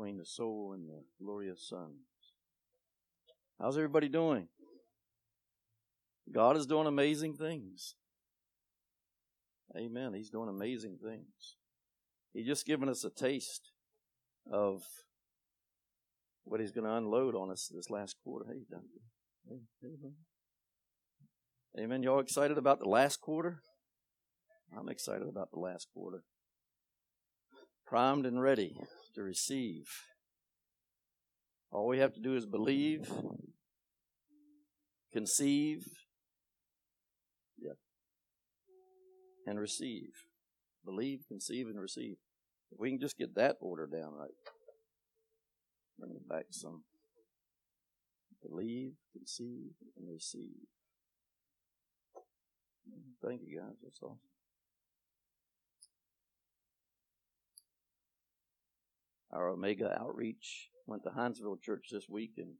between the soul and the glorious sons. How's everybody doing? God is doing amazing things. Amen. He's doing amazing things. He's just given us a taste of what he's going to unload on us this last quarter. Hey, Doctor. Hey, Amen. Y'all excited about the last quarter? I'm excited about the last quarter. Primed and ready to receive. All we have to do is believe, conceive, yep, and receive. Believe, conceive, and receive. If we can just get that order down right, bring it back some. Believe, conceive, and receive. Thank you, guys. That's awesome. Our Omega outreach went to Hinesville Church this week, and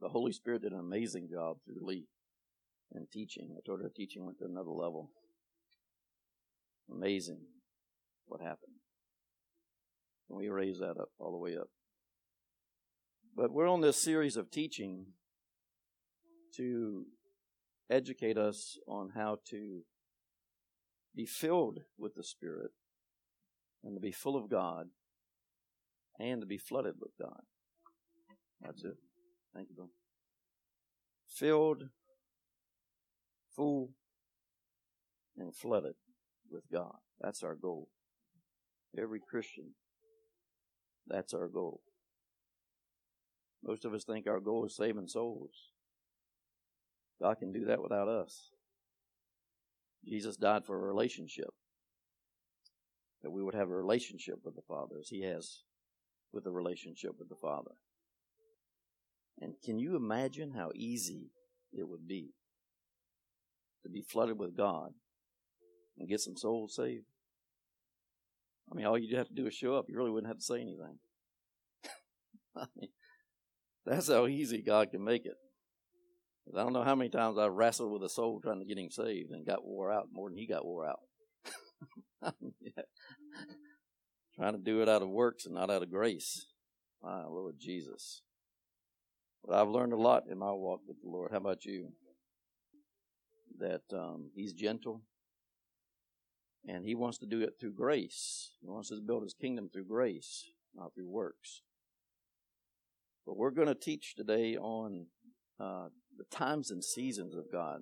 the Holy Spirit did an amazing job through Lee and teaching. I told her teaching went to another level. Amazing what happened. We raise that up all the way up. But we're on this series of teaching to educate us on how to be filled with the Spirit and to be full of God and to be flooded with God. That's it. Thank you, bro. Filled, full, and flooded with God. That's our goal. Every Christian, that's our goal. Most of us think our goal is saving souls. God can do that without us. Jesus died for a relationship. That we would have a relationship with the Father as He has with a relationship with the Father. And can you imagine how easy it would be to be flooded with God and get some souls saved? I mean, all you'd have to do is show up. You really wouldn't have to say anything. I mean, that's how easy God can make it. I don't know how many times I've wrestled with a soul trying to get him saved and got wore out more than he got wore out. Trying to do it out of works and not out of grace. My Lord Jesus. But I've learned a lot in my walk with the Lord. How about you? That um, He's gentle, and He wants to do it through grace. He wants to build His kingdom through grace, not through works. But we're going to teach today on uh, the times and seasons of God.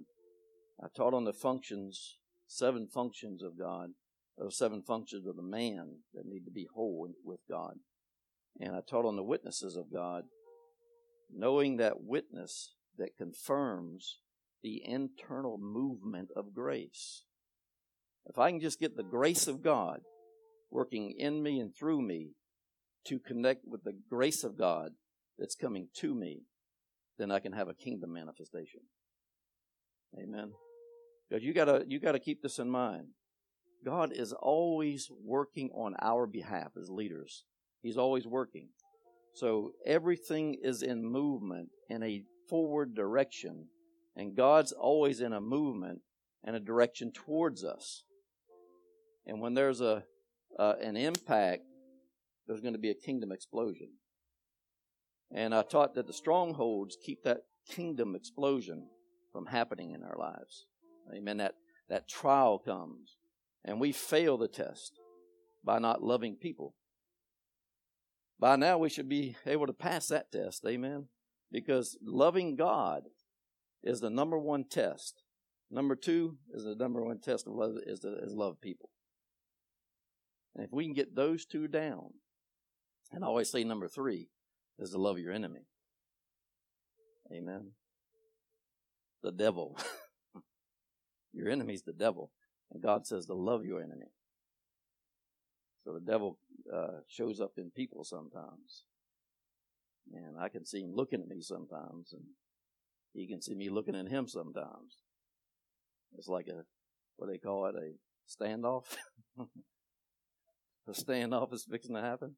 I taught on the functions, seven functions of God, those seven functions of the man that need to be whole with God. And I taught on the witnesses of God, knowing that witness that confirms the internal movement of grace. If I can just get the grace of God working in me and through me to connect with the grace of God that's coming to me, then I can have a kingdom manifestation. Amen. Because you gotta you gotta keep this in mind. God is always working on our behalf as leaders. He's always working. So everything is in movement in a forward direction, and God's always in a movement and a direction towards us. And when there's a uh, an impact, there's going to be a kingdom explosion. And I taught that the strongholds keep that kingdom explosion from happening in our lives. Amen. That, that trial comes and we fail the test by not loving people. By now we should be able to pass that test. Amen. Because loving God is the number one test. Number two is the number one test of love is to is love people. And if we can get those two down, and I always say number three, is to love your enemy. Amen. The devil. your enemy's the devil. And God says to love your enemy. So the devil uh, shows up in people sometimes. And I can see him looking at me sometimes, and he can see me looking at him sometimes. It's like a, what they call it, a standoff. a standoff is fixing to happen.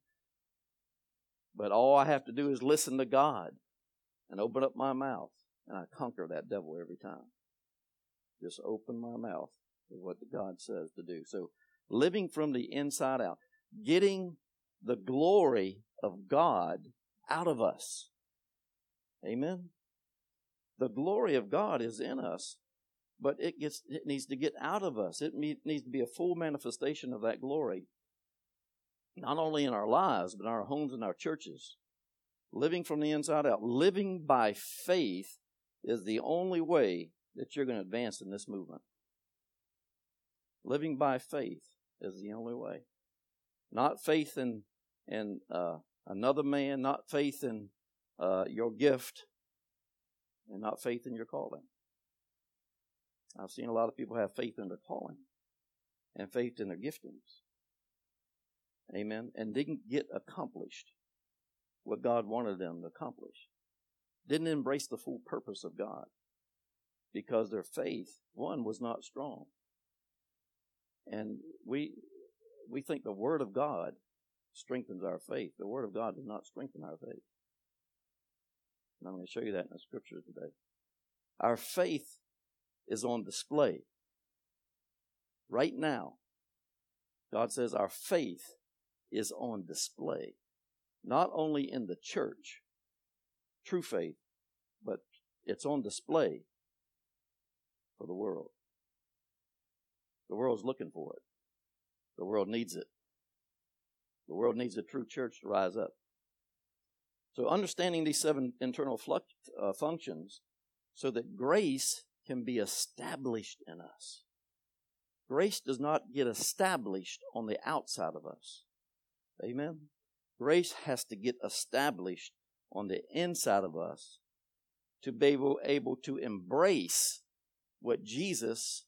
But all I have to do is listen to God and open up my mouth, and I conquer that devil every time. Just open my mouth what God says to do. So living from the inside out, getting the glory of God out of us. Amen. The glory of God is in us, but it gets it needs to get out of us. It needs to be a full manifestation of that glory, not only in our lives but in our homes and our churches. Living from the inside out, living by faith is the only way that you're going to advance in this movement. Living by faith is the only way. Not faith in in uh, another man, not faith in uh, your gift, and not faith in your calling. I've seen a lot of people have faith in their calling and faith in their giftings. Amen. And didn't get accomplished what God wanted them to accomplish. Didn't embrace the full purpose of God because their faith, one, was not strong. And we we think the Word of God strengthens our faith. The Word of God does not strengthen our faith. And I'm going to show you that in the scripture today. Our faith is on display. Right now, God says our faith is on display, not only in the church, true faith, but it's on display for the world. The world's looking for it. The world needs it. The world needs a true church to rise up. So, understanding these seven internal uh, functions so that grace can be established in us. Grace does not get established on the outside of us. Amen. Grace has to get established on the inside of us to be able, able to embrace what Jesus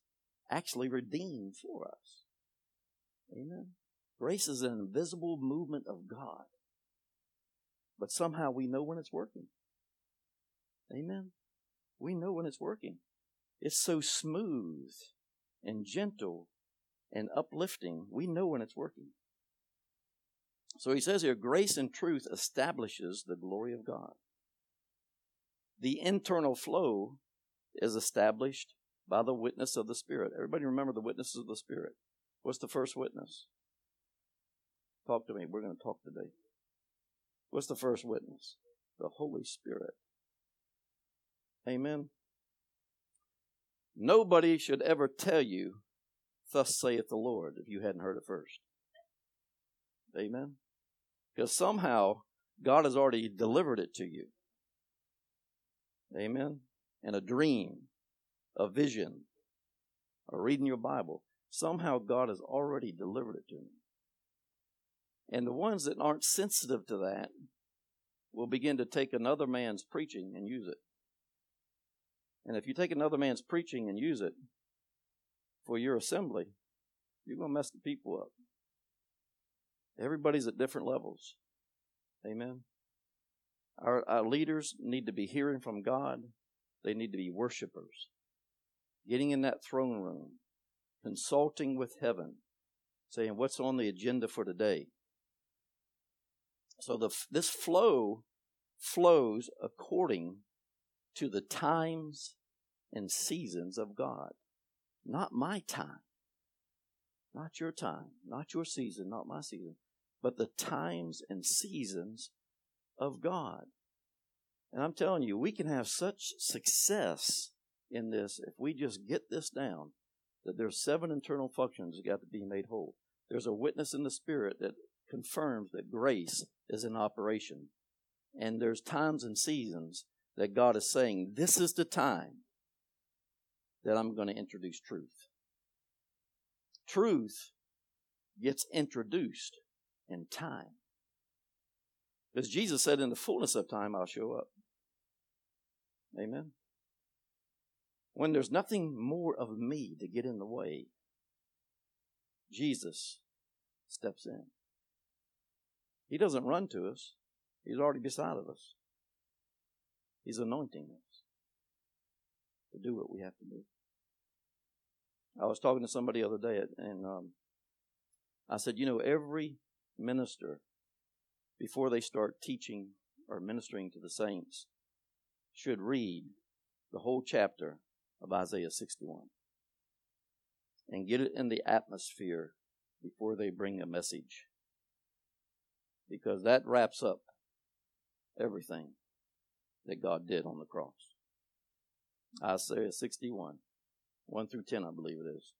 actually redeemed for us. Amen. Grace is an invisible movement of God. But somehow we know when it's working. Amen. We know when it's working. It's so smooth and gentle and uplifting. We know when it's working. So he says here, grace and truth establishes the glory of God. The internal flow is established by the witness of the Spirit. Everybody remember the witnesses of the Spirit. What's the first witness? Talk to me. We're going to talk today. What's the first witness? The Holy Spirit. Amen. Nobody should ever tell you, Thus saith the Lord, if you hadn't heard it first. Amen. Because somehow God has already delivered it to you. Amen. In a dream, a vision, or reading your Bible. Somehow God has already delivered it to me. And the ones that aren't sensitive to that will begin to take another man's preaching and use it. And if you take another man's preaching and use it for your assembly, you're going to mess the people up. Everybody's at different levels. Amen. Our, our leaders need to be hearing from God. They need to be worshipers. Getting in that throne room, consulting with heaven, saying, What's on the agenda for today? So the, this flow flows according to the times and seasons of God. Not my time. Not your time. Not your season. Not my season. But the times and seasons of God. And I'm telling you, we can have such success in this if we just get this down that there's seven internal functions that got to be made whole. There's a witness in the spirit that confirms that grace is in operation. And there's times and seasons that God is saying, this is the time that I'm going to introduce truth. Truth gets introduced in time. Because Jesus said, in the fullness of time, I'll show up. Amen. When there's nothing more of me to get in the way, Jesus steps in. He doesn't run to us. He's already beside of us. He's anointing us to do what we have to do. I was talking to somebody the other day, and um, I said, you know, every minister, before they start teaching or ministering to the saints, should read the whole chapter of Isaiah 61 and get it in the atmosphere before they bring a message because that wraps up everything that God did on the cross. Isaiah 61, 1 through 10, I believe it is.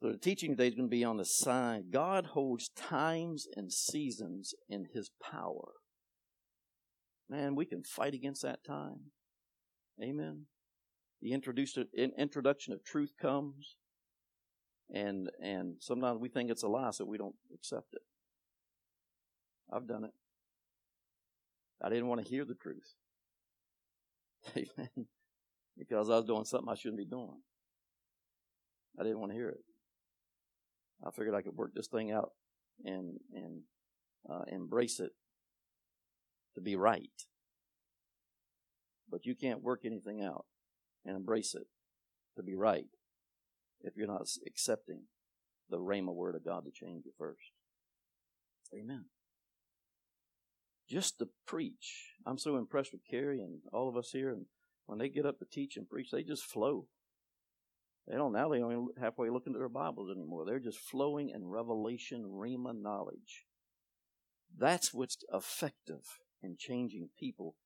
So the teaching today is going to be on the sign. God holds times and seasons in His power. Man, we can fight against that time. Amen. The introduction of truth comes, and and sometimes we think it's a lie, so we don't accept it. I've done it. I didn't want to hear the truth. Amen. Because I was doing something I shouldn't be doing. I didn't want to hear it. I figured I could work this thing out and and uh, embrace it to be right. But you can't work anything out and embrace it to be right if you're not accepting the Rhema word of God to change you first. Amen. Just to preach. I'm so impressed with Carrie and all of us here, and when they get up to teach and preach, they just flow. They don't now. They don't halfway look into their Bibles anymore. They're just flowing in revelation, rhema knowledge. That's what's effective in changing people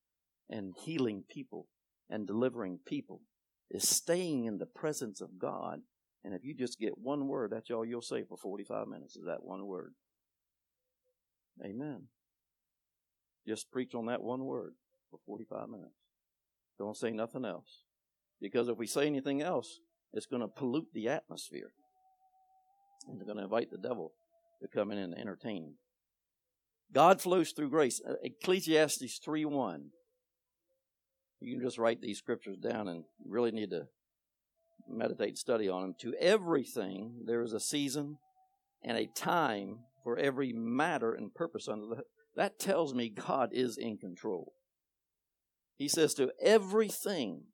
and healing people and delivering people is staying in the presence of God. And if you just get one word, that's all you'll say for 45 minutes is that one word. Amen. Just preach on that one word for 45 minutes. Don't say nothing else. Because if we say anything else, it's going to pollute the atmosphere. And they're going to invite the devil to come in and entertain. God flows through grace. Uh, Ecclesiastes 3 1. You can just write these scriptures down and you really need to meditate and study on them. To everything there is a season and a time for every matter and purpose under the that tells me God is in control. He says to everything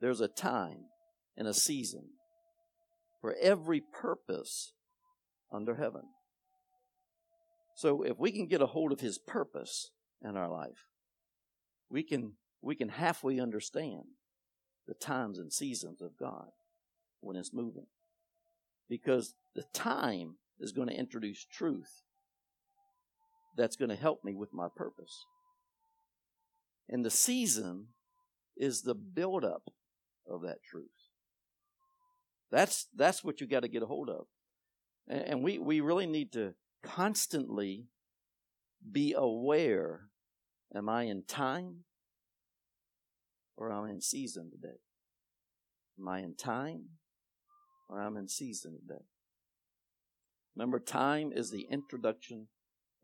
there's a time and a season for every purpose under heaven. So if we can get a hold of his purpose in our life, we can we can halfway understand the times and seasons of God when it's moving. Because the time is going to introduce truth that's going to help me with my purpose. And the season is the buildup of that truth. That's that's what you got to get a hold of. And we, we really need to constantly be aware am I in time or I'm in season today? Am I in time or I'm in season today? Remember, time is the introduction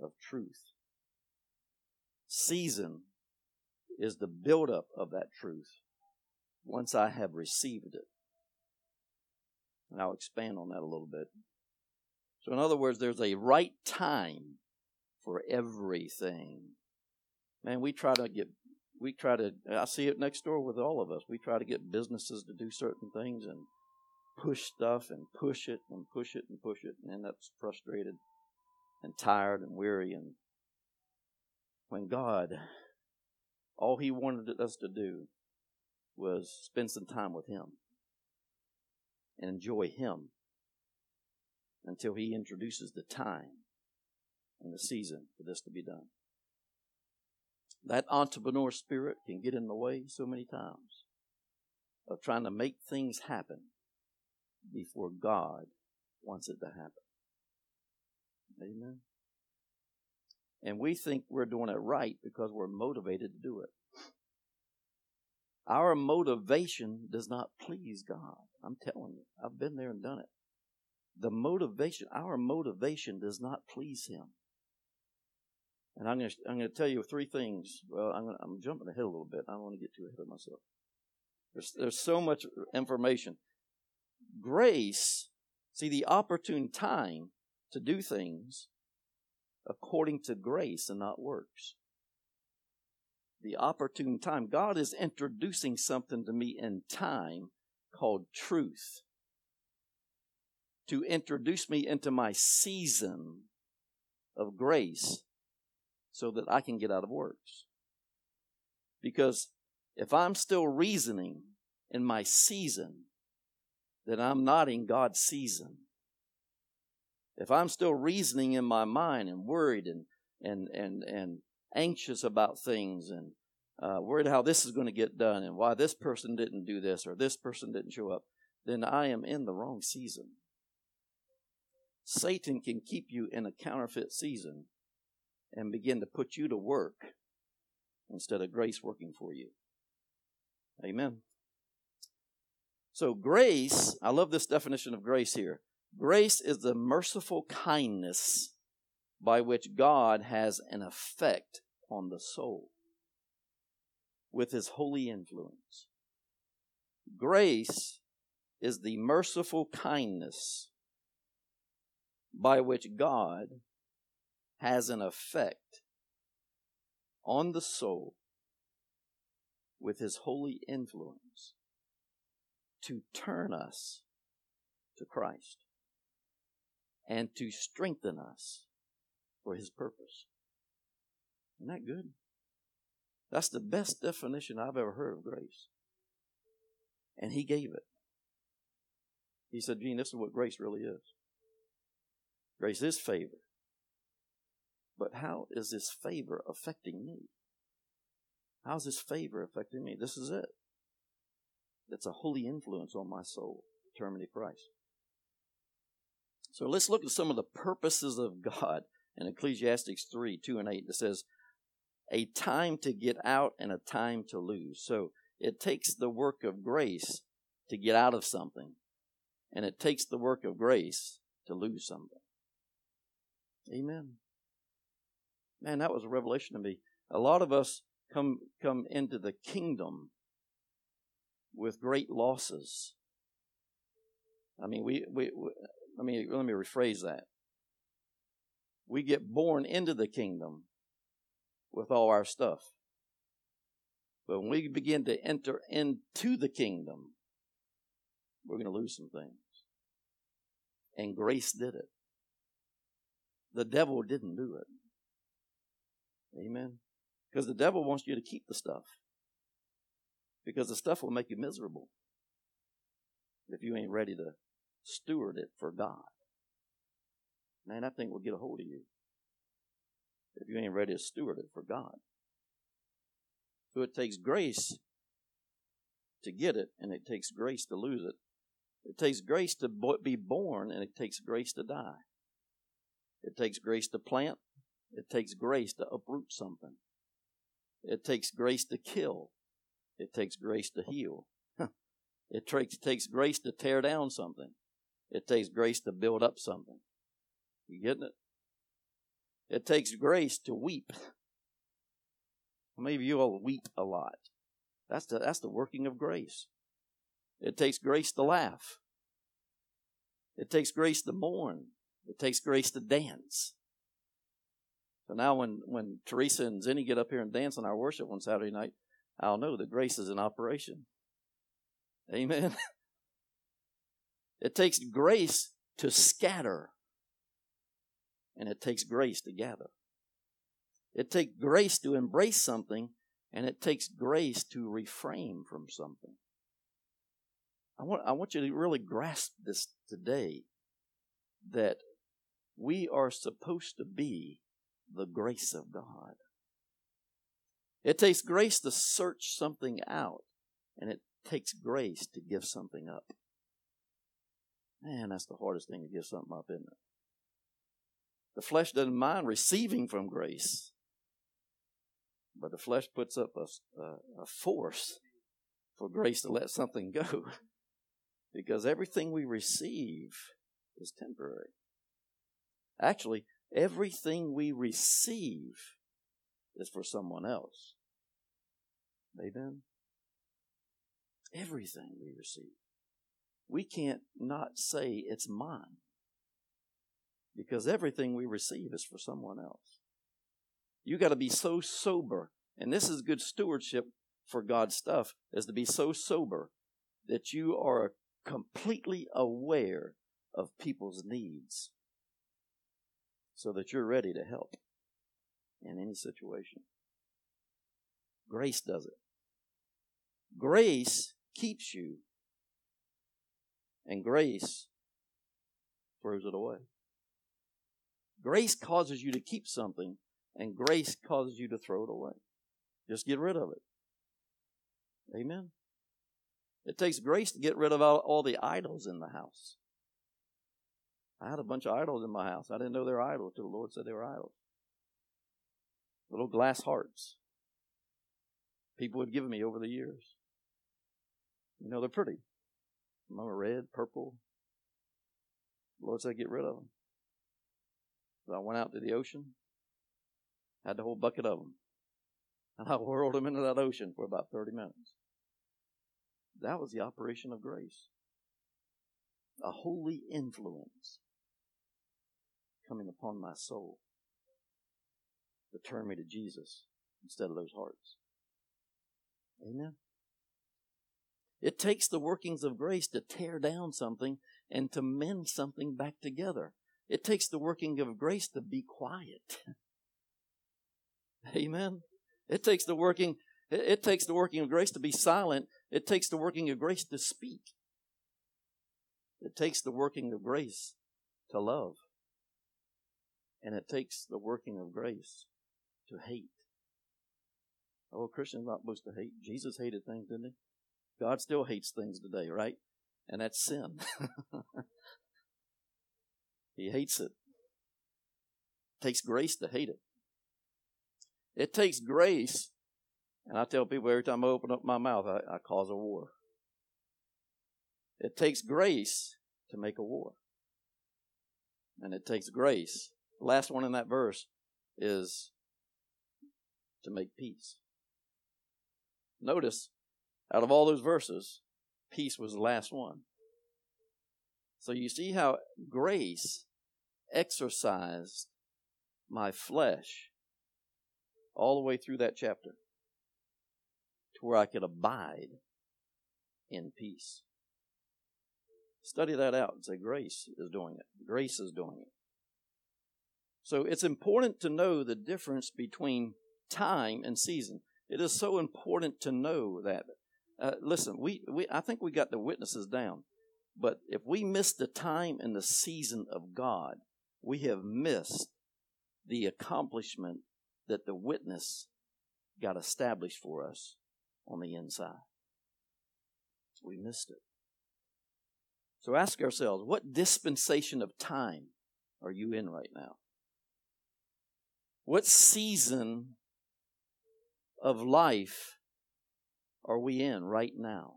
of truth. Season is the buildup of that truth once I have received it. And I'll expand on that a little bit. So, in other words, there's a right time for everything. Man, we try to get, we try to, I see it next door with all of us. We try to get businesses to do certain things and push stuff and push it and push it and push it and end up frustrated and tired and weary. And when God, all He wanted us to do was spend some time with Him and enjoy Him until He introduces the time and the season for this to be done. That entrepreneur spirit can get in the way so many times of trying to make things happen before God wants it to happen. Amen. And we think we're doing it right because we're motivated to do it. Our motivation does not please God. I'm telling you, I've been there and done it. The motivation, our motivation does not please Him. And I'm going to, I'm going to tell you three things. Well, I'm, to, I'm jumping ahead a little bit. I don't want to get too ahead of myself. There's, there's so much information. Grace, see, the opportune time to do things according to grace and not works the opportune time. God is introducing something to me in time called truth to introduce me into my season of grace so that I can get out of works. Because if I'm still reasoning in my season, then I'm not in God's season. if I'm still reasoning in my mind and worried and and and and anxious about things and uh, worried how this is going to get done and why this person didn't do this or this person didn't show up, then I am in the wrong season. Satan can keep you in a counterfeit season and begin to put you to work instead of grace working for you. Amen. So, grace, I love this definition of grace here. Grace is the merciful kindness by which God has an effect on the soul with his holy influence. Grace is the merciful kindness by which God has an effect on the soul with his holy influence to turn us to Christ and to strengthen us for his purpose. Isn't that good? That's the best definition I've ever heard of grace. And he gave it. He said, Gene, this is what grace really is. Grace is favor. But how is this favor affecting me? How's this favor affecting me? This is it. It's a holy influence on my soul, determining Christ. So let's look at some of the purposes of God in Ecclesiastes 3 2 and 8. It says, a time to get out and a time to lose. So it takes the work of grace to get out of something, and it takes the work of grace to lose something. Amen. Man, that was a revelation to me. A lot of us come come into the kingdom with great losses. I mean, we, we, we let let me rephrase that. We get born into the kingdom with all our stuff. But when we begin to enter into the kingdom, we're going to lose some things. And grace did it. The devil didn't do it. Amen. Because the devil wants you to keep the stuff. Because the stuff will make you miserable if you ain't ready to steward it for God. Man, that thing will get a hold of you if you ain't ready to steward it for God. So it takes grace to get it, and it takes grace to lose it. It takes grace to be born, and it takes grace to die. It takes grace to plant. It takes grace to uproot something. It takes grace to kill. It takes grace to heal. it takes, takes grace to tear down something. It takes grace to build up something. You getting it? It takes grace to weep. Maybe you all weep a lot. That's the, that's the working of grace. It takes grace to laugh. It takes grace to mourn. It takes grace to dance. So now when, when Teresa and Zenny get up here and dance on our worship on Saturday night, I'll know that grace is in operation. Amen. It takes grace to scatter and it takes grace to gather. It takes grace to embrace something, and it takes grace to refrain from something. I want, I want you to really grasp this today that we are supposed to be the grace of God. It takes grace to search something out, and it takes grace to give something up. Man, that's the hardest thing to give something up, isn't it? The flesh doesn't mind receiving from grace, but the flesh puts up a, a, a force for grace to let something go because everything we receive is temporary. Actually, everything we receive is for someone else. Amen. Everything we receive. We can't not say it's mine because everything we receive is for someone else. You got to be so sober, and this is good stewardship for God's stuff, is to be so sober that you are completely aware of people's needs so that you're ready to help in any situation. Grace does it. Grace keeps you, and grace throws it away. Grace causes you to keep something, and grace causes you to throw it away. Just get rid of it. Amen. It takes grace to get rid of all, all the idols in the house. I had a bunch of idols in my house. I didn't know they were idols until the Lord said they were idols. Little glass hearts. People had given me over the years. You know, they're pretty. Some are red, purple. The Lord said, get rid of them. So I went out to the ocean, had the whole bucket of them, and I whirled them into that ocean for about 30 minutes. That was the operation of grace. A holy influence coming upon my soul to turn me to Jesus instead of those hearts. Amen. It takes the workings of grace to tear down something and to mend something back together. It takes the working of grace to be quiet. Amen. It takes the working it takes the working of grace to be silent. It takes the working of grace to speak. It takes the working of grace to love. And it takes the working of grace to hate. Oh, Christians not supposed to hate. Jesus hated things, didn't he? God still hates things today, right? And that's sin. he hates it. it. Takes grace to hate it. It takes grace, and I tell people every time I open up my mouth, I, I cause a war. It takes grace to make a war. And it takes grace. Last one in that verse is to make peace. Notice, out of all those verses, peace was the last one. So you see how grace exercised my flesh all the way through that chapter to where I could abide in peace. Study that out and say, Grace is doing it. Grace is doing it. So it's important to know the difference between time and season. It is so important to know that. Uh, listen, we, we I think we got the witnesses down, but if we miss the time and the season of God, we have missed the accomplishment that the witness got established for us on the inside. We missed it. So ask ourselves, what dispensation of time are you in right now? What season of life are we in right now?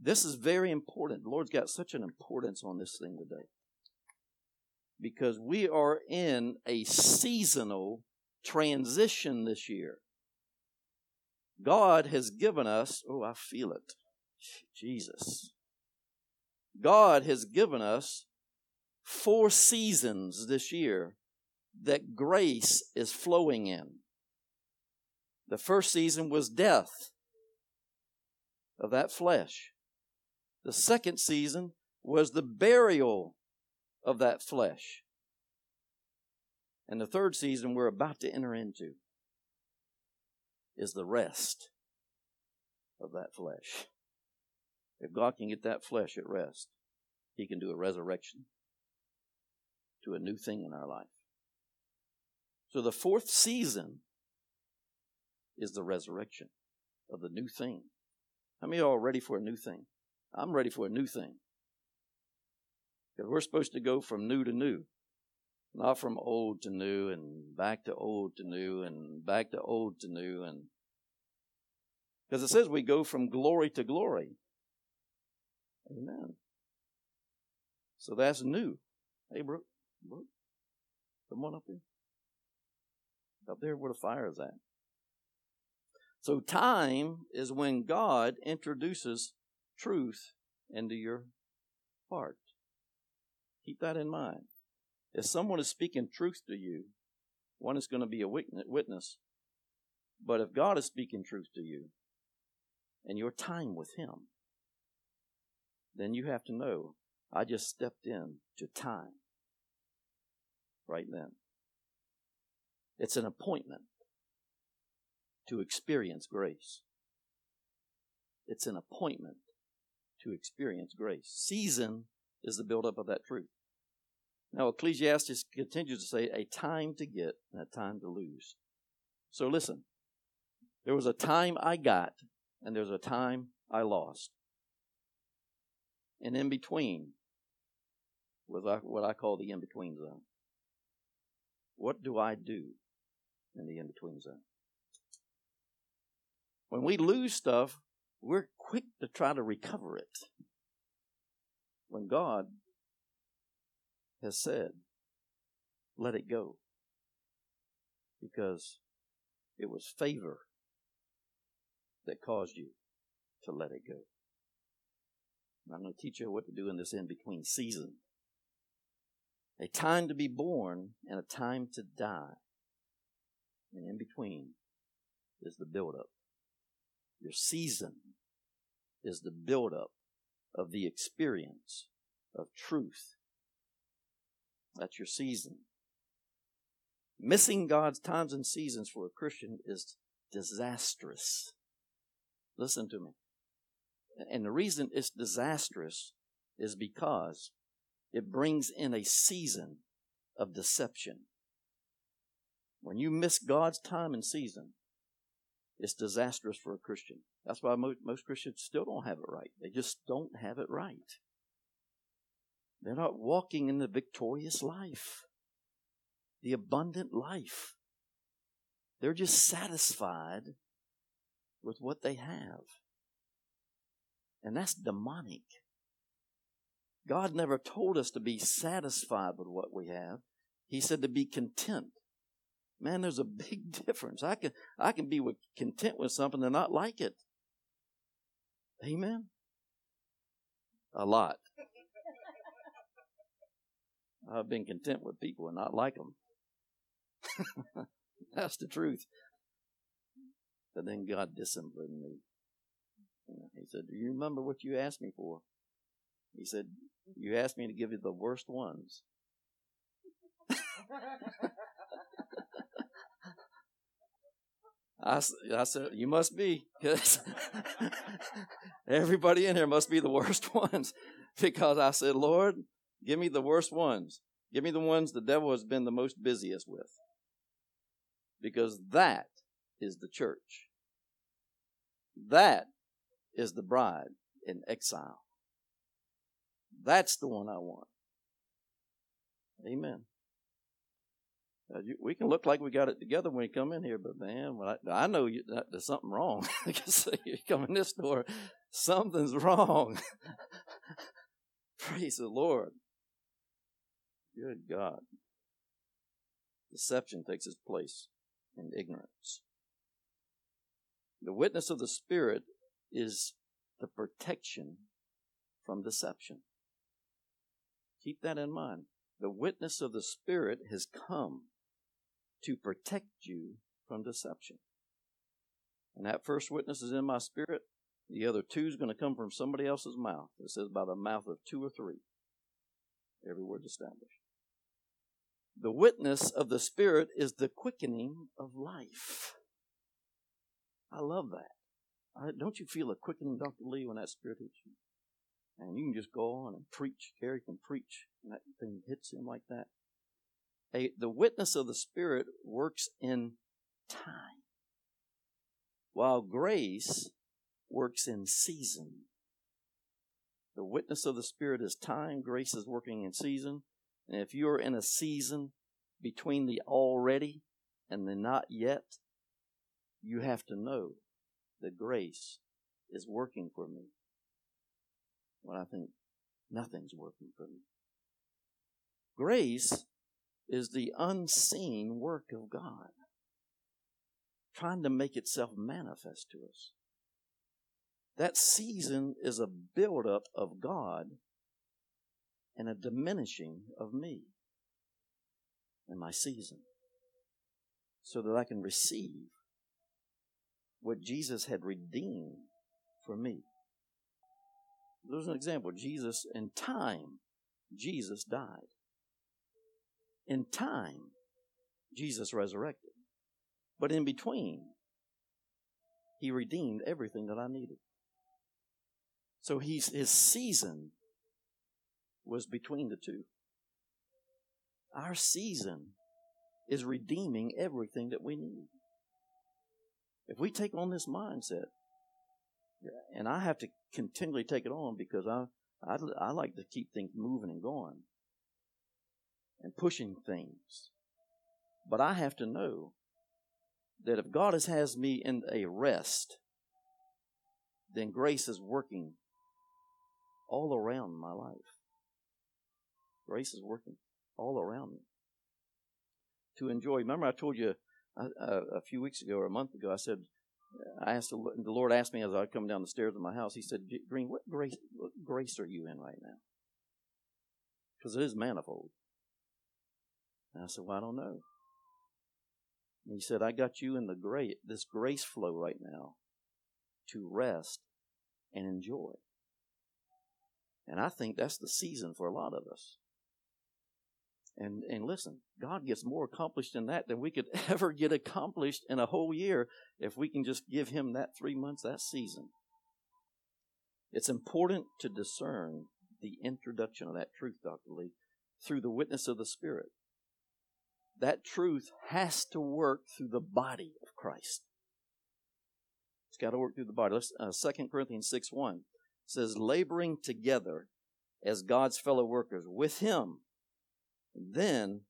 This is very important. The Lord's got such an importance on this thing today. Because we are in a seasonal transition this year. God has given us, oh, I feel it. Jesus. God has given us four seasons this year that grace is flowing in. The first season was death of that flesh. The second season was the burial of that flesh. And the third season we're about to enter into is the rest of that flesh. If God can get that flesh at rest, He can do a resurrection to a new thing in our life. So the fourth season is the resurrection of the new thing. How many of y'all are ready for a new thing? I'm ready for a new thing. Because we're supposed to go from new to new. Not from old to new and back to old to new and back to old to new and because it says we go from glory to glory. Amen. So that's new. Hey, Brooke, Brooke, come on up here. Up there where the fire is at. So time is when God introduces truth into your heart. Keep that in mind. If someone is speaking truth to you, one is going to be a witness. But if God is speaking truth to you and your time with Him, then you have to know I just stepped in to time right then. It's an appointment to experience grace. It's an appointment to experience grace. Season is the buildup of that truth. Now, Ecclesiastes continues to say a time to get and a time to lose. So listen, there was a time I got and there's a time I lost. And in between was what I call the in between zone. What do I do in the in between zone? When we lose stuff, we're quick to try to recover it. When God has said, let it go. Because it was favor that caused you to let it go. I'm going to teach you what to do in this in between season. A time to be born and a time to die. And in between is the buildup. Your season is the buildup of the experience of truth that's your season. Missing God's times and seasons for a Christian is disastrous. Listen to me. And the reason it's disastrous is because it brings in a season of deception. When you miss God's time and season, it's disastrous for a Christian. That's why most, most Christians still don't have it right. They just don't have it right. They're not walking in the victorious life, the abundant life. They're just satisfied with what they have. And that's demonic. God never told us to be satisfied with what we have. He said to be content. Man, there's a big difference. I can, I can be with, content with something and not like it. Amen? A lot. I've been content with people and not like them. That's the truth. But then God disciplined me. He said, Do you remember what you asked me for? He said, You asked me to give you the worst ones. I, I said, You must be, because everybody in here must be the worst ones. Because I said, Lord, Give me the worst ones. Give me the ones the devil has been the most busiest with. Because that is the church. That is the bride in exile. That's the one I want. Amen. Uh, you, we can look like we got it together when we come in here, but man, I, I know you, that, there's something wrong. because you come in this door, something's wrong. Praise the Lord. Good God. Deception takes its place in ignorance. The witness of the Spirit is the protection from deception. Keep that in mind. The witness of the Spirit has come to protect you from deception. And that first witness is in my spirit. The other two is going to come from somebody else's mouth. It says by the mouth of two or three. Every word established. The witness of the Spirit is the quickening of life. I love that. don't you feel a quickening, Dr. Lee, when that Spirit hits you? And you can just go on and preach. Gary can preach, and that thing hits him like that. Hey, the witness of the Spirit works in time, while grace works in season. The witness of the Spirit is time, grace is working in season. And if you're in a season between the already and the not yet, you have to know that grace is working for me when I think nothing's working for me. Grace is the unseen work of God trying to make itself manifest to us. That season is a buildup of God and a diminishing of me and my season so that I can receive what Jesus had redeemed for me. There's an example. Jesus, in time, Jesus died. In time, Jesus resurrected. But in between, he redeemed everything that I needed. So he's, his season was between the two. Our season is redeeming everything that we need. If we take on this mindset, and I have to continually take it on because I, I, I like to keep things moving and going and pushing things. But I have to know that if God has, me in a rest, then grace is working all around my life. Grace is working all around me. To enjoy. Remember, I told you a, a, a few weeks ago or a month ago, I said, I asked the, the Lord asked me as I come down the stairs of my house. He said, "Gene, what grace, what grace are you in right now? Because it is manifold." And I said, "Well, I don't know." And he said, "I got you in the great this grace flow right now to rest and enjoy." And I think that's the season for a lot of us. And, and listen, God gets more accomplished in that than we could ever get accomplished in a whole year if we can just give Him that three months, that season. It's important to discern the introduction of that truth, Dr. Lee, through the witness of the Spirit. That truth has to work through the body of Christ. It's got to work through the body. Let's, uh, 2 Corinthians 6 1 says, laboring together as God's fellow workers with Him then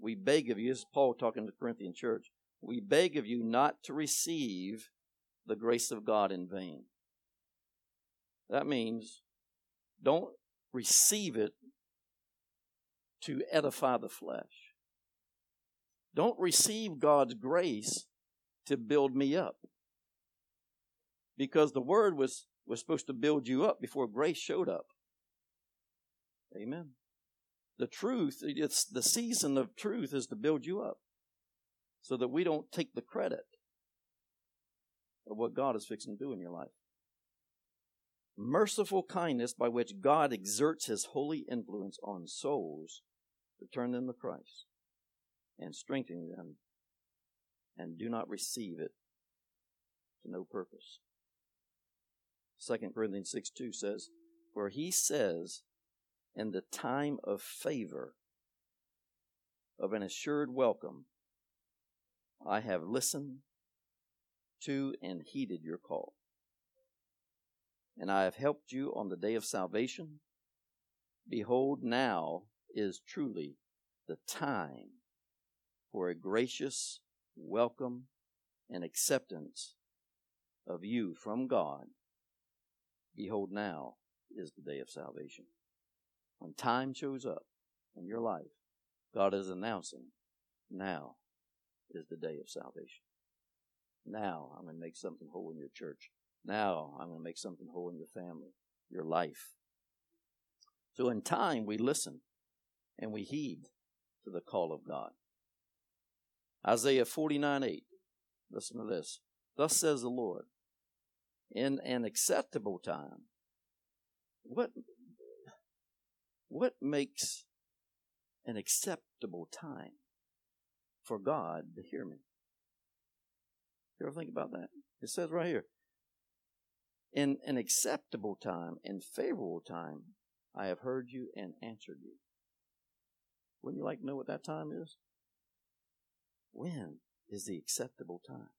we beg of you, this is Paul talking to the Corinthian church, we beg of you not to receive the grace of God in vain. That means don't receive it to edify the flesh. Don't receive God's grace to build me up. Because the word was, was supposed to build you up before grace showed up. Amen. The truth, it's the season of truth is to build you up so that we don't take the credit of what God is fixing to do in your life. Merciful kindness by which God exerts his holy influence on souls to turn them to Christ and strengthen them and do not receive it to no purpose. 2 Corinthians 6 2 says, For he says, in the time of favor, of an assured welcome, I have listened to and heeded your call. And I have helped you on the day of salvation. Behold, now is truly the time for a gracious welcome and acceptance of you from God. Behold, now is the day of salvation. When time shows up in your life, God is announcing, now is the day of salvation. Now I'm going to make something whole in your church. Now I'm going to make something whole in your family, your life. So in time, we listen and we heed to the call of God. Isaiah 49 8. Listen to this. Thus says the Lord, in an acceptable time. What what makes an acceptable time for God to hear me? You ever think about that? It says right here, in an acceptable time and favorable time, I have heard you and answered you. Wouldn't you like to know what that time is? When is the acceptable time?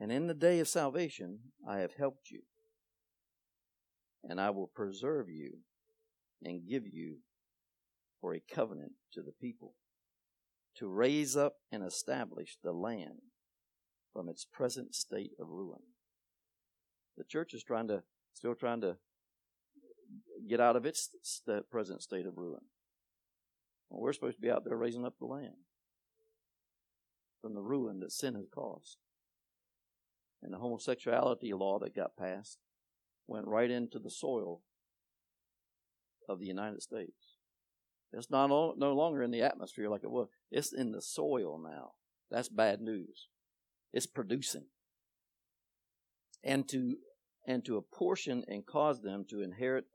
And in the day of salvation, I have helped you, and I will preserve you and give you for a covenant to the people to raise up and establish the land from its present state of ruin. The church is trying to, still trying to get out of its present state of ruin. Well, we're supposed to be out there raising up the land from the ruin that sin has caused. And the homosexuality law that got passed went right into the soil of the United States. It's not no longer in the atmosphere like it was. It's in the soil now. That's bad news. It's producing. And to and to apportion and cause them to inherit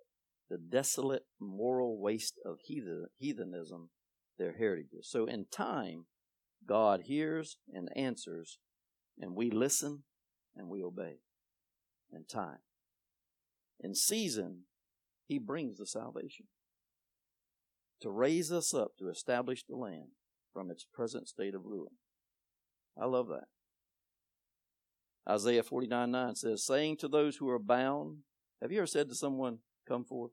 the desolate moral waste of heathenism, their heritages. So in time, God hears and answers, and we listen and we obey. In time. In season, he brings the salvation. to raise us up to establish the land from its present state of ruin. I love that. Isaiah 49 9 says, saying to those who are bound, have you ever said to someone, come forth?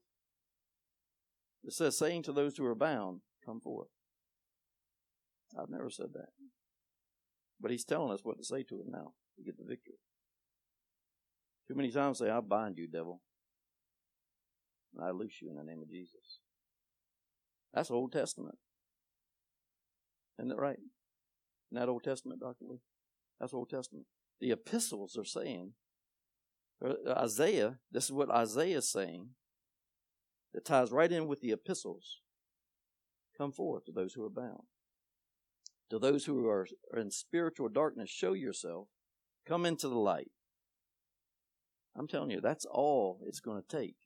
It says, saying to those who are bound, come forth. I've never said that. But he's telling us what to say to him now to get the victory. Too many times say, I bind you, devil. And I loose you in the name of Jesus. That's Old Testament. Isn't that right? Isn't that Old Testament, Dr. Lee? That's Old Testament. The epistles are saying, uh, Isaiah, this is what Isaiah is saying, that ties right in with the epistles. Come forth to those who are bound. To those who are in spiritual darkness, show yourself. Come into the light. I'm telling you, that's all it's going to take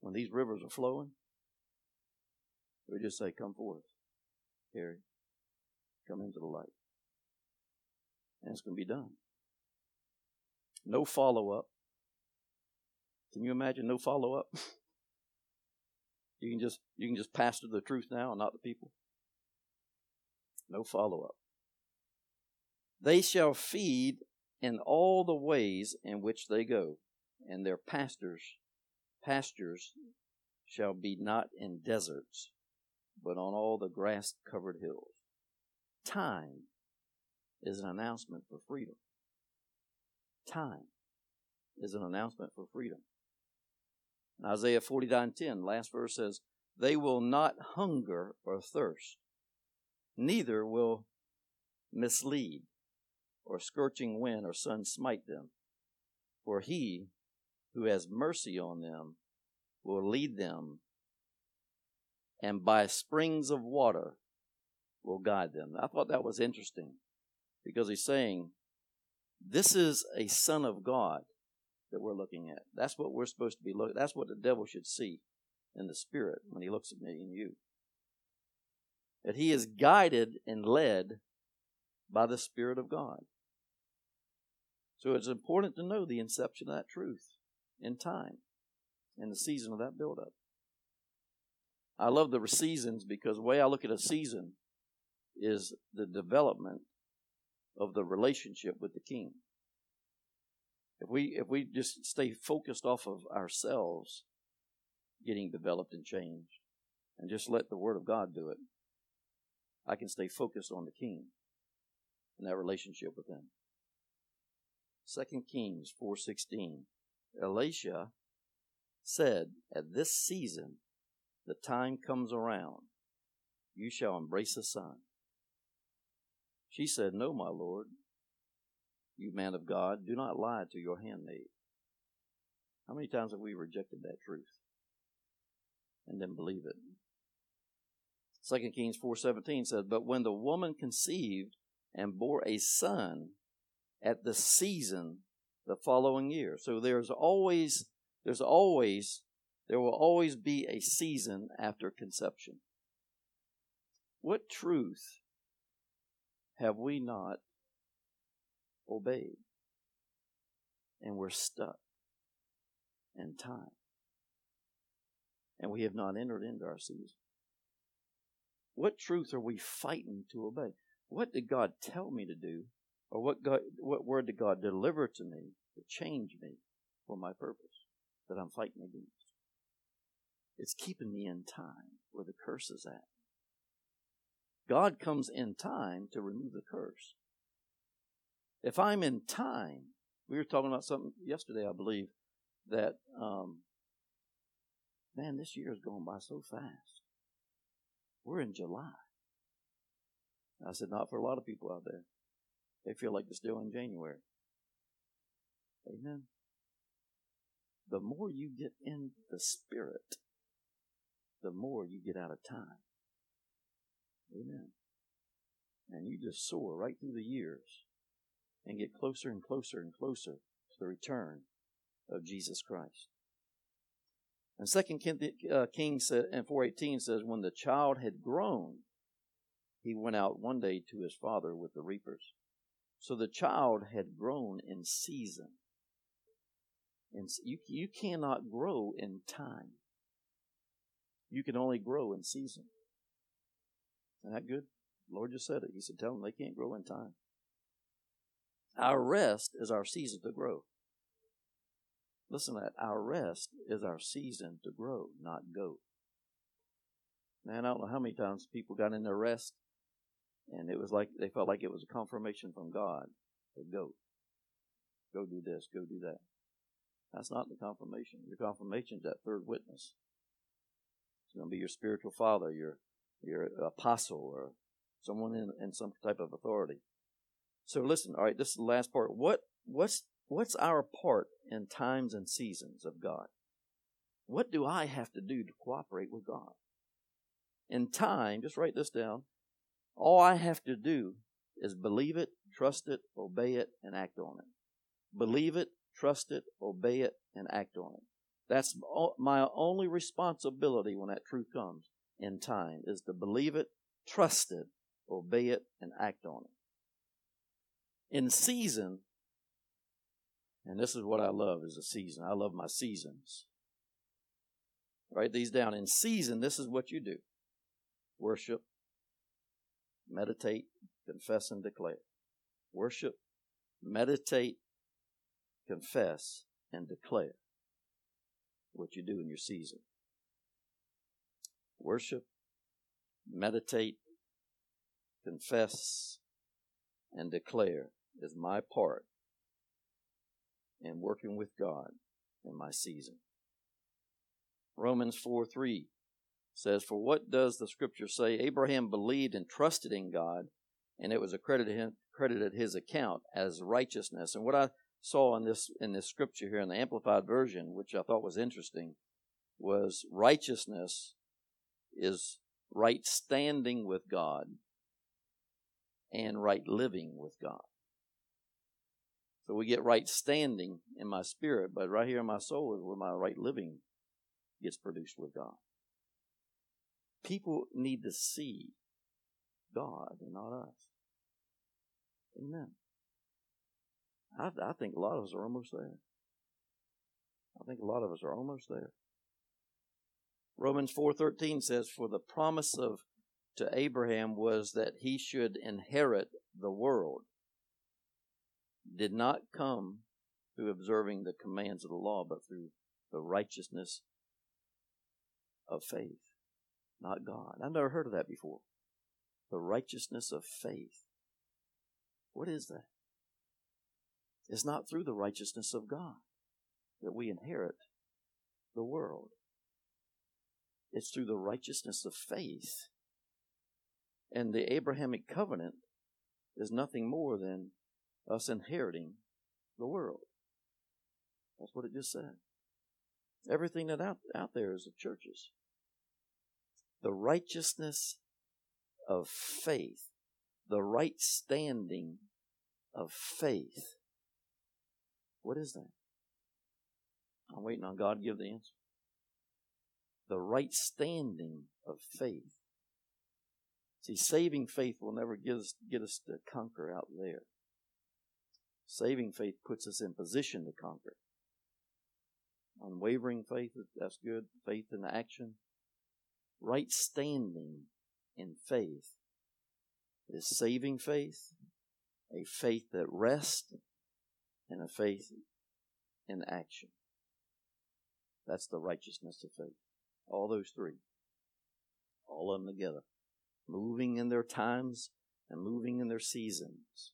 when these rivers are flowing. We just say, Come forth, Harry. Come into the light. And it's going to be done. No follow up. Can you imagine no follow up? you can just you can just pastor the truth now and not the people. No follow up. They shall feed in all the ways in which they go, and their pastors pastures shall be not in deserts, but on all the grass covered hills. Time is an announcement for freedom. Time is an announcement for freedom. Isaiah 49:10, last verse says, "They will not hunger or thirst, neither will mislead or scorching wind or sun smite them, for he who has mercy on them will lead them, and by springs of water will guide them. I thought that was interesting because he's saying, This is a son of God that we're looking at. That's what we're supposed to be looking That's what the devil should see in the spirit when he looks at me and you. That he is guided and led by the Spirit of God. So it's important to know the inception of that truth in time and the season of that buildup. I love the seasons because the way I look at a season is the development of the relationship with the king. If we if we just stay focused off of ourselves getting developed and changed and just let the word of God do it, I can stay focused on the king and that relationship with him. Second Kings 4:16 Elisha said, At this season, the time comes around, you shall embrace a son. She said, No, my Lord, you man of God, do not lie to your handmaid. How many times have we rejected that truth and then believe it? Second Kings 4:17 says, "But when the woman conceived and bore a son at the season the following year." So there's always there's always, there will always be a season after conception. What truth have we not obeyed? And we're stuck in time. And we have not entered into our season. What truth are we fighting to obey? What did God tell me to do? Or what God, what word did God deliver to me to change me for my purpose? that I'm fighting against. It's keeping me in time where the curse is at. God comes in time to remove the curse. If I'm in time, we were talking about something yesterday, I believe, that, um, man, this year is going by so fast. We're in July. I said, not for a lot of people out there. They feel like they're still in January. Amen the more you get in the spirit, the more you get out of time. Amen. And you just soar right through the years and get closer and closer and closer to the return of Jesus Christ. And Second uh, Kings and 418 says, when the child had grown, he went out one day to his father with the reapers. So the child had grown in season. And you, you cannot grow in time. You can only grow in season. Isn't that good? The Lord just said it. He said, tell them they can't grow in time. Our rest is our season to grow. Listen to that. Our rest is our season to grow, not go. Man, I don't know how many times people got in their rest and it was like they felt like it was a confirmation from God to go. Go do this, go do that. That's not the confirmation. Your confirmation is that third witness. It's going to be your spiritual father, your your apostle, or someone in, in some type of authority. So listen, all right, this is the last part. What what's what's our part in times and seasons of God? What do I have to do to cooperate with God? In time, just write this down. All I have to do is believe it, trust it, obey it, and act on it. Believe it, trust it, obey it, and act on it. That's my only responsibility when that truth comes in time is to believe it, trust it, obey it, and act on it. In season, and this is what I love is a season. I love my seasons. Write these down. In season, this is what you do. Worship, meditate, confess, and declare. Worship, meditate, confess, and declare what you do in your season. Worship, meditate, confess, and declare is my part in working with God in my season. Romans 4 3 says, For what does the scripture say? Abraham believed and trusted in God, and it was accredited him, credited his account as righteousness. And what I saw in this in this scripture here in the amplified version, which I thought was interesting, was righteousness is right standing with God and right living with God. So we get right standing in my spirit, but right here in my soul is where my right living gets produced with God. People need to see God and not us. Amen. I, I think a lot of us are almost there. I think a lot of us are almost there. Romans 4:13 says for the promise of to Abraham was that he should inherit the world did not come through observing the commands of the law but through the righteousness of faith not God. I've never heard of that before. The righteousness of faith. What is that? It's not through the righteousness of God that we inherit the world. It's through the righteousness of faith. And the Abrahamic covenant is nothing more than us inheriting the world. That's what it just said. Everything that out, out there is the churches the righteousness of faith, the right standing of faith. What is that? I'm waiting on God to give the answer. The right standing of faith. See, saving faith will never get us, get us to conquer out there. Saving faith puts us in position to conquer. Unwavering faith, that's good. Faith in action right standing in faith is saving faith, a faith that rests, and a faith in action. That's the righteousness of faith. All those three. All of them together. Moving in their times and moving in their seasons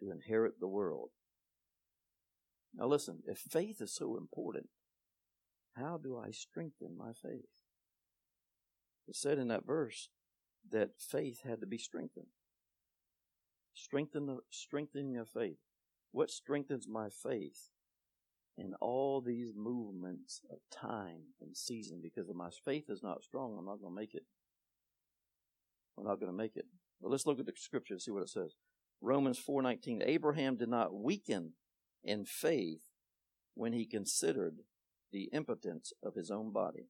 to inherit the world. Now listen, if faith is so important, how do I strengthen my faith? It said in that verse that faith had to be strengthened. Strengthen the strengthening of faith. What strengthens my faith in all these movements of time and season? Because if my faith is not strong, I'm not going to make it. We're not going to make it. Well, let's look at the scripture and see what it says. Romans 4:19 Abraham did not weaken in faith when he considered the impotence of his own body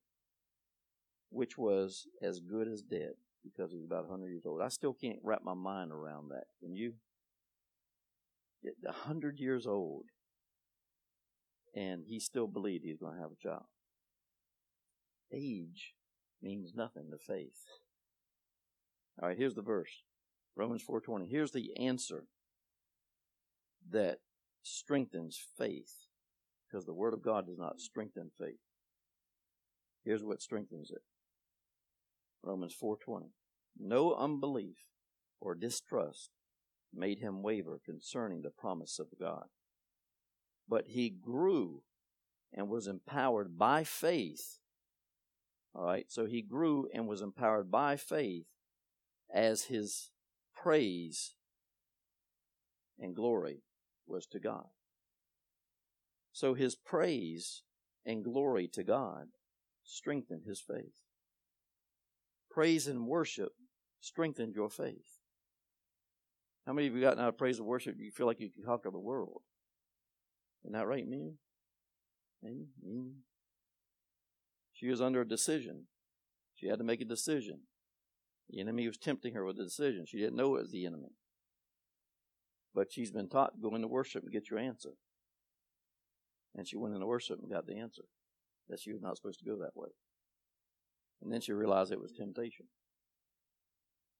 which was as good as dead because he was about 100 years old. I still can't wrap my mind around that. Can you? At 100 years old, and he still believed he was going to have a child. Age means nothing to faith. All right, here's the verse. Romans 4:20. Here's the answer that strengthens faith because the word of God does not strengthen faith. Here's what strengthens it. Romans 4:20. No unbelief or distrust made him waver concerning the promise of God. But he grew and was empowered by faith. All right, so he grew and was empowered by faith as his praise and glory was to God. So his praise and glory to God strengthened his faith. Praise and worship strengthened your faith. How many of you gotten out of praise and worship? You feel like you can conquer the world. Isn't that right? Amy? Me? She was under a decision. She had to make a decision. The enemy was tempting her with a decision. She didn't know it was the enemy. But she's been taught to go into worship and get your answer. And she went into worship and got the answer. That she was not supposed to go that way. And then she realized it was temptation.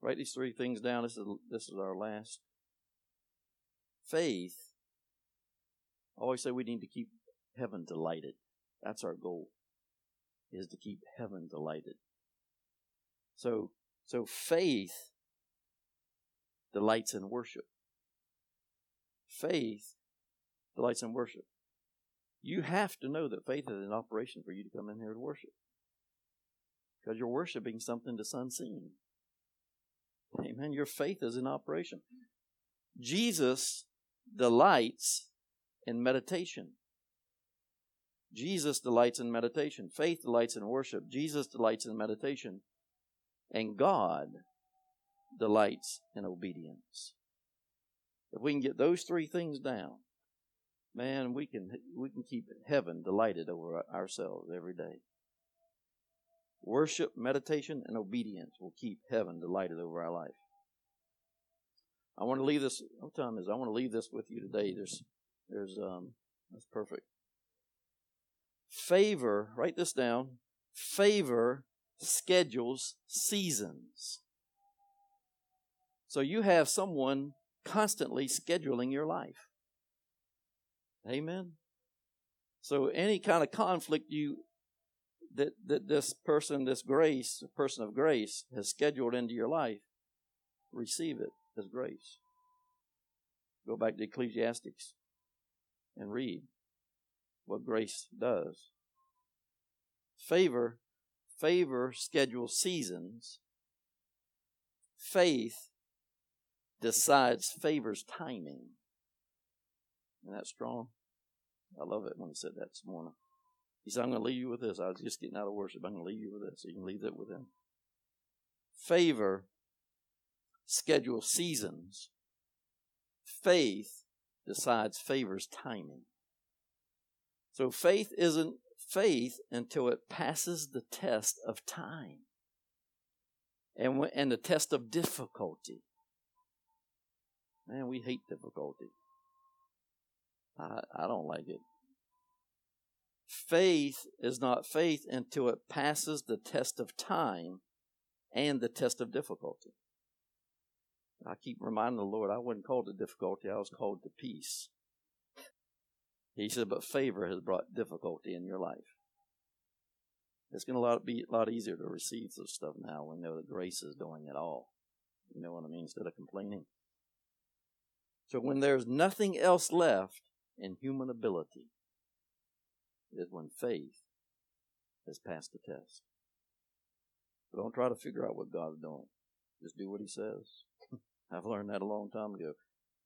Write these three things down. This is this is our last. Faith. I always say we need to keep heaven delighted. That's our goal. Is to keep heaven delighted. So so faith delights in worship. Faith delights in worship. You have to know that faith is in operation for you to come in here to worship. Because you're worshiping something that's unseen. Amen. Your faith is in operation. Jesus delights in meditation. Jesus delights in meditation. Faith delights in worship. Jesus delights in meditation. And God delights in obedience. If we can get those three things down, man, we can we can keep heaven delighted over ourselves every day. Worship, meditation, and obedience will keep heaven delighted over our life. I want to leave this. What time is? I want to leave this with you today. There's, there's, um, that's perfect. Favor. Write this down. Favor schedules seasons. So you have someone constantly scheduling your life. Amen. So any kind of conflict you that, that this person, this grace, person of grace, has scheduled into your life, receive it as grace. Go back to Ecclesiastics and read what grace does. Favor, favor schedules seasons. Faith decides favor's timing. Isn't that strong? I love it when he said that this morning. He said, I'm going to leave you with this. I was just getting out of worship. I'm going to leave you with this. So you can leave that with him. Favor schedule seasons. Faith decides favor's timing. So faith isn't faith until it passes the test of time and, and the test of difficulty. Man, we hate difficulty. I, I don't like it. Faith is not faith until it passes the test of time and the test of difficulty. I keep reminding the Lord I wasn't called to difficulty, I was called to peace. He said, but favor has brought difficulty in your life. It's going to be a lot easier to receive this stuff now when know that grace is doing it all. You know what I mean? Instead of complaining. So when there's nothing else left in human ability, is when faith has passed the test. So don't try to figure out what God's doing. Just do what He says. I've learned that a long time ago.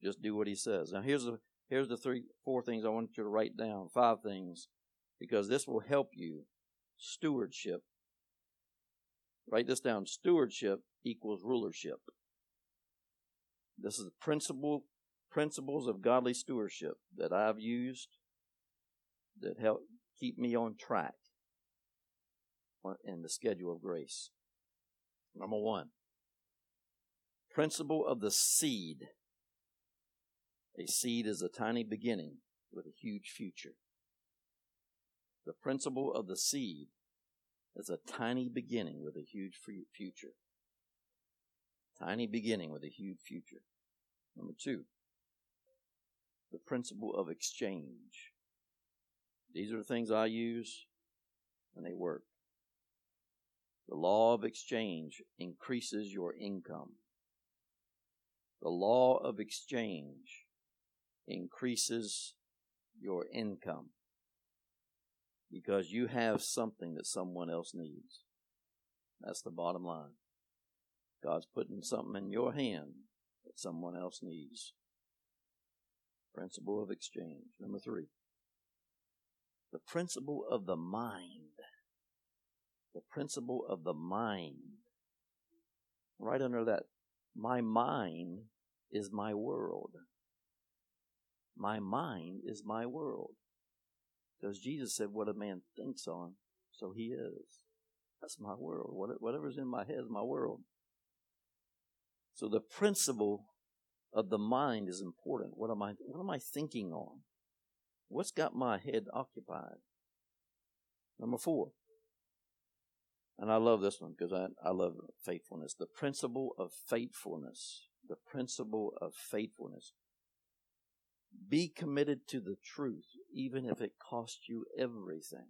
Just do what He says. Now here's the here's the three four things I want you to write down. Five things, because this will help you. Stewardship. Write this down. Stewardship equals rulership. This is the principle principles of godly stewardship that I've used that help keep me on track in the schedule of grace. Number one, principle of the seed. A seed is a tiny beginning with a huge future. The principle of the seed is a tiny beginning with a huge future. Tiny beginning with a huge future. Number two, the principle of exchange. These are the things I use and they work. The law of exchange increases your income. The law of exchange increases your income because you have something that someone else needs. That's the bottom line. God's putting something in your hand that someone else needs. Principle of exchange. Number three, the principle of the mind. The principle of the mind. Right under that, my mind is my world. My mind is my world. Because Jesus said, What a man thinks on, so he is. That's my world. Whatever's in my head is my world. So the principle of the mind is important. What am I what am I thinking on? What's got my head occupied? Number four. And I love this one because I, I love faithfulness. The principle of faithfulness. The principle of faithfulness. Be committed to the truth, even if it costs you everything.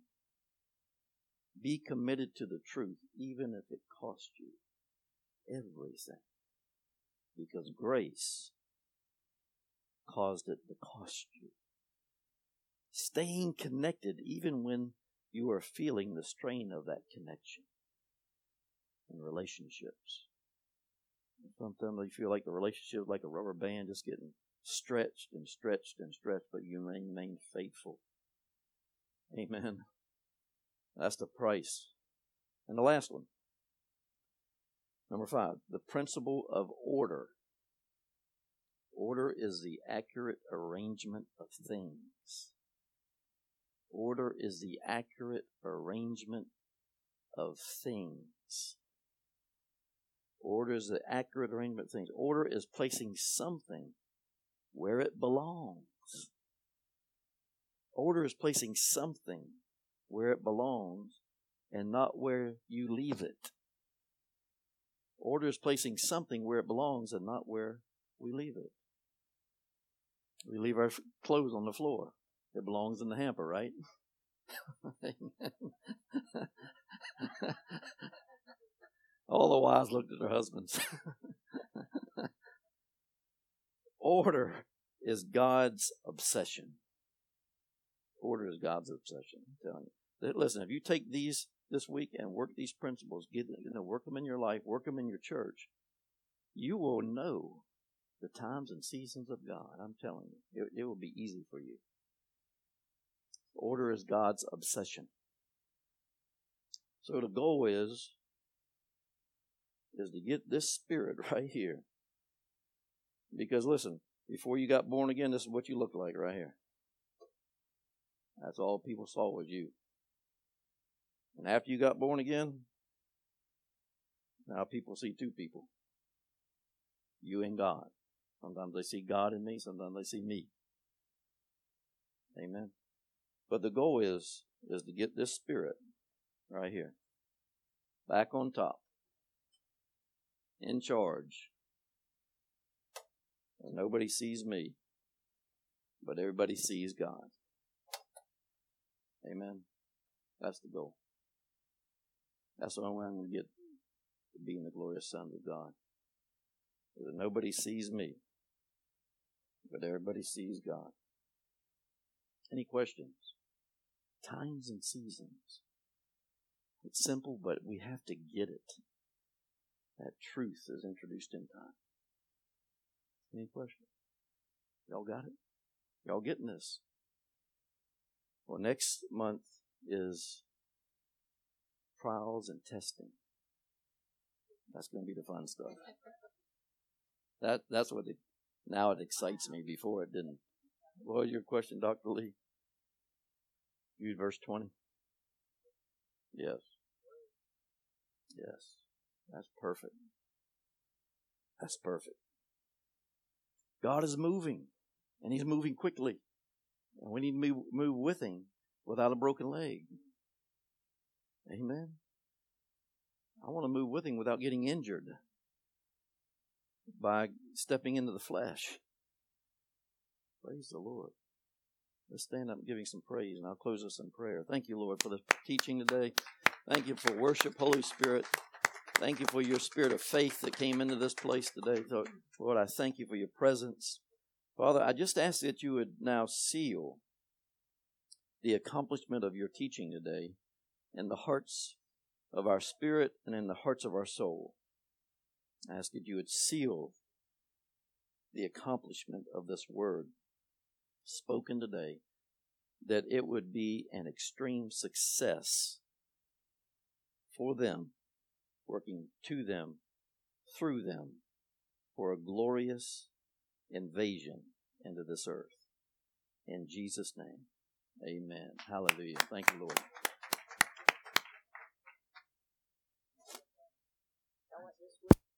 Be committed to the truth, even if it costs you everything. Because grace caused it to cost you. Staying connected, even when you are feeling the strain of that connection in relationships. Sometimes you feel like the relationship is like a rubber band just getting stretched and stretched and stretched, but you remain faithful. Amen. That's the price. And the last one. Number five, the principle of order. Order is the accurate arrangement of things. Order is the accurate arrangement of things. Order is the accurate arrangement of things. Order is placing something where it belongs. Order is placing something where it belongs and not where you leave it. Order is placing something where it belongs and not where we leave it. We leave our clothes on the floor. It belongs in the hamper, right? All the wives looked at their husbands. Order is God's obsession. Order is God's obsession. I'm telling you. Listen, if you take these this week and work these principles, get you know, work them in your life, work them in your church, you will know the times and seasons of God. I'm telling you, it, it will be easy for you. Order is God's obsession. So the goal is is to get this spirit right here. Because listen, before you got born again, this is what you looked like right here. That's all people saw was you. And after you got born again, now people see two people. You and God. Sometimes they see God in me, sometimes they see me. Amen. But the goal is, is to get this spirit right here back on top in charge. Nobody sees me, but everybody sees God. Amen. That's the goal. That's the only way I'm going to get to being the glorious Son of God. That nobody sees me, but everybody sees God. Any questions? Times and seasons. It's simple, but we have to get it. That truth is introduced in time. Any questions? Y'all got it? Y'all getting this? Well, next month is trials and testing. That's going to be the fun stuff. That that's what it now it excites me. Before it didn't. What was your question, Doctor Lee? Use verse twenty. Yes. Yes. That's perfect. That's perfect. God is moving, and He's moving quickly. And we need to move, with Him without a broken leg. Amen. I want to move with Him without getting injured. by stepping into the flesh. Praise the Lord. Let's stand up him some praise, and I'll close us in prayer. Thank you, Lord, for the teaching today. Thank you for worship, Holy Spirit. Thank you for your spirit of faith that came into this place today. Lord, I thank you for your presence. Father, I just ask that you would now seal the accomplishment of your teaching today in the hearts of our spirit and in the hearts of our soul. I ask that you would seal the accomplishment of this word spoken today, that it would be an extreme success for them, working to them, through them, for a glorious invasion into this earth. In Jesus' name, amen. Hallelujah. Thank you, Lord.